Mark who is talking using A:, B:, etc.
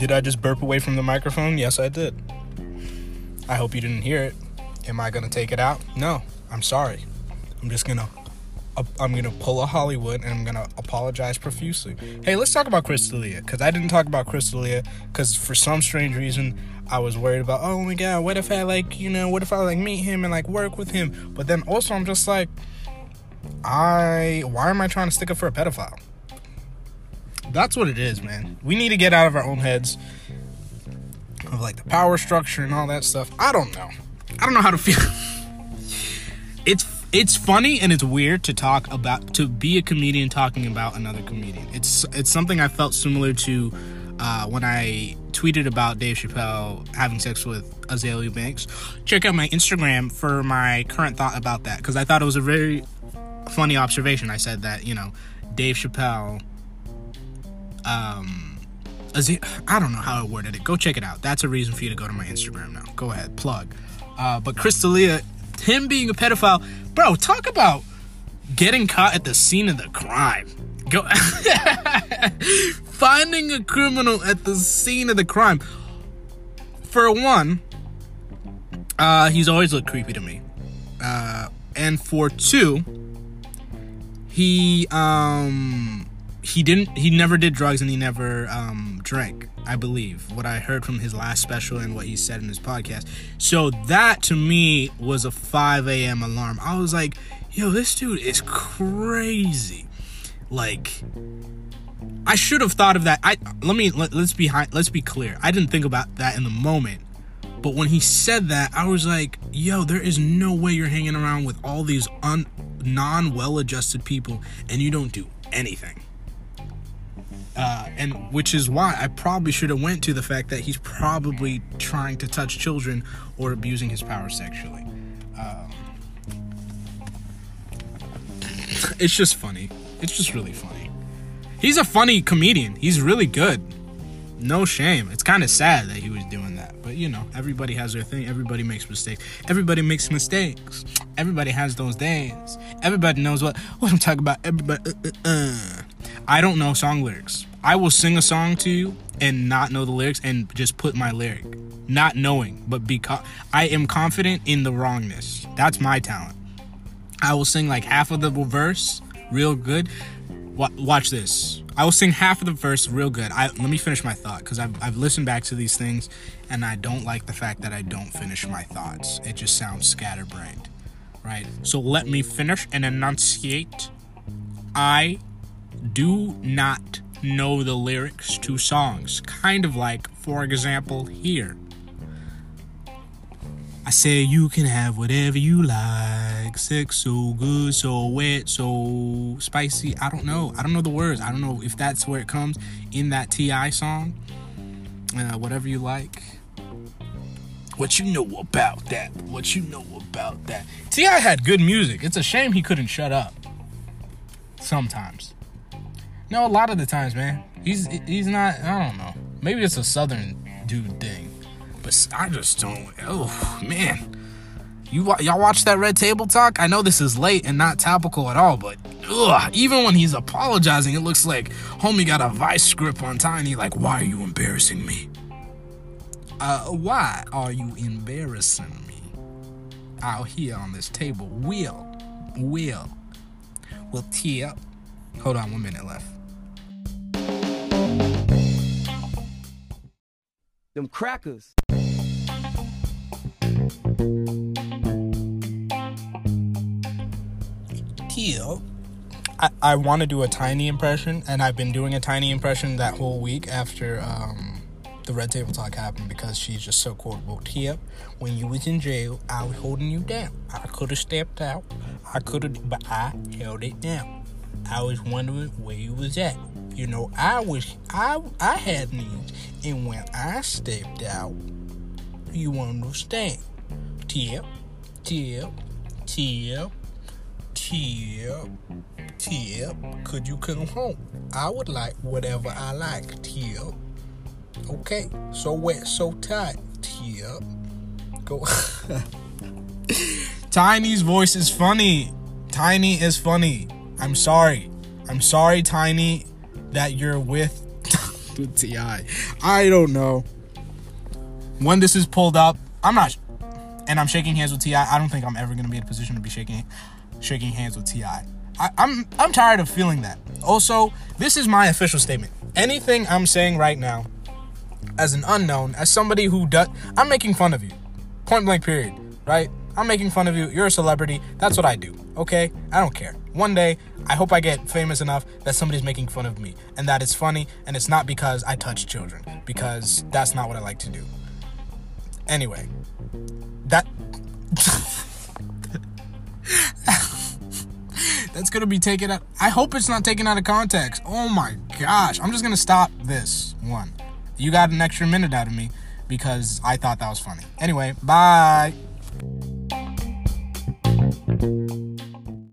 A: Did I just burp away from the microphone? Yes, I did. I hope you didn't hear it. Am I gonna take it out? No. I'm sorry. I'm just gonna uh, I'm gonna pull a Hollywood and I'm gonna apologize profusely. Hey, let's talk about Chris D'Elia because I didn't talk about Chris D'Elia because for some strange reason I was worried about. Oh my god, what if I like you know what if I like meet him and like work with him? But then also I'm just like, I why am I trying to stick up for a pedophile? That's what it is, man. We need to get out of our own heads of like the power structure and all that stuff. I don't know. I don't know how to feel. it's it's funny and it's weird to talk about to be a comedian talking about another comedian. It's it's something I felt similar to uh, when I tweeted about Dave Chappelle having sex with Azealia Banks. Check out my Instagram for my current thought about that because I thought it was a very funny observation. I said that you know Dave Chappelle. Um, I don't know how I worded it. Go check it out. That's a reason for you to go to my Instagram now. Go ahead, plug. Uh, but Chris D'Elia, him being a pedophile, bro, talk about getting caught at the scene of the crime. Go finding a criminal at the scene of the crime. For one, uh, he's always looked creepy to me. Uh, and for two, he um he didn't he never did drugs and he never um drank i believe what i heard from his last special and what he said in his podcast. So that to me was a 5 a.m alarm. I was like yo this dude is crazy. Like i should have thought of that. I let me let, let's be let's be clear. I didn't think about that in the moment. But when he said that i was like yo there is no way you're hanging around with all these un non well adjusted people and you don't do anything uh, and which is why I probably should have went to the fact that he's probably trying to touch children or abusing his power sexually. Um, it's just funny. It's just really funny. He's a funny comedian. He's really good. No shame. It's kind of sad that he was doing that. But you know, everybody has their thing. Everybody makes mistakes. Everybody makes mistakes. Everybody has those days. Everybody knows what what I'm talking about. Everybody. Uh, uh, uh. I don't know song lyrics. I will sing a song to you and not know the lyrics and just put my lyric, not knowing, but because I am confident in the wrongness. That's my talent. I will sing like half of the verse real good. Watch this. I will sing half of the verse real good. I let me finish my thought because I've I've listened back to these things and I don't like the fact that I don't finish my thoughts. It just sounds scatterbrained, right? So let me finish and enunciate. I do not know the lyrics to songs. Kind of like, for example, here. I say you can have whatever you like. Sex so good, so wet, so spicy. I don't know. I don't know the words. I don't know if that's where it comes in that T.I. song. Uh, whatever you like. What you know about that? What you know about that? T.I. had good music. It's a shame he couldn't shut up. Sometimes. No, a lot of the times, man. He's he's not. I don't know. Maybe it's a southern dude thing, but I just don't. Oh man, you y'all watch that Red Table Talk? I know this is late and not topical at all, but ugh, even when he's apologizing, it looks like homie got a vice grip on Tiny. Like, why are you embarrassing me? Uh, why are you embarrassing me out here on this table? Will, will, will tip. Hold on, one minute left.
B: Them crackers.
A: Teal. I, I want to do a tiny impression, and I've been doing a tiny impression that whole week after um, the Red Table Talk happened because she's just so quotable. Tia, when you was in jail, I was holding you down. I could have stepped out. I could have, but I held it down. I was wondering where you was at. You know, I was I I had needs, and when I stepped out, you understand. Tip, tip, tip, tip, tip. Could you come home? I would like whatever I like. Tip. Okay, so wet, so tight. Tip. Go. Tiny's voice is funny. Tiny is funny. I'm sorry. I'm sorry, Tiny, that you're with T.I. I don't know. When this is pulled up, I'm not, and I'm shaking hands with T.I. I don't think I'm ever gonna be in a position to be shaking shaking hands with T.I. I, I'm I'm tired of feeling that. Also, this is my official statement. Anything I'm saying right now, as an unknown, as somebody who does, I'm making fun of you. Point blank. Period. Right? I'm making fun of you. You're a celebrity. That's what I do. Okay? I don't care. One day, I hope I get famous enough that somebody's making fun of me and that it's funny and it's not because I touch children because that's not what I like to do. Anyway, that that's gonna be taken out. I hope it's not taken out of context. Oh my gosh, I'm just gonna stop this one. You got an extra minute out of me because I thought that was funny. Anyway, bye. Thank you.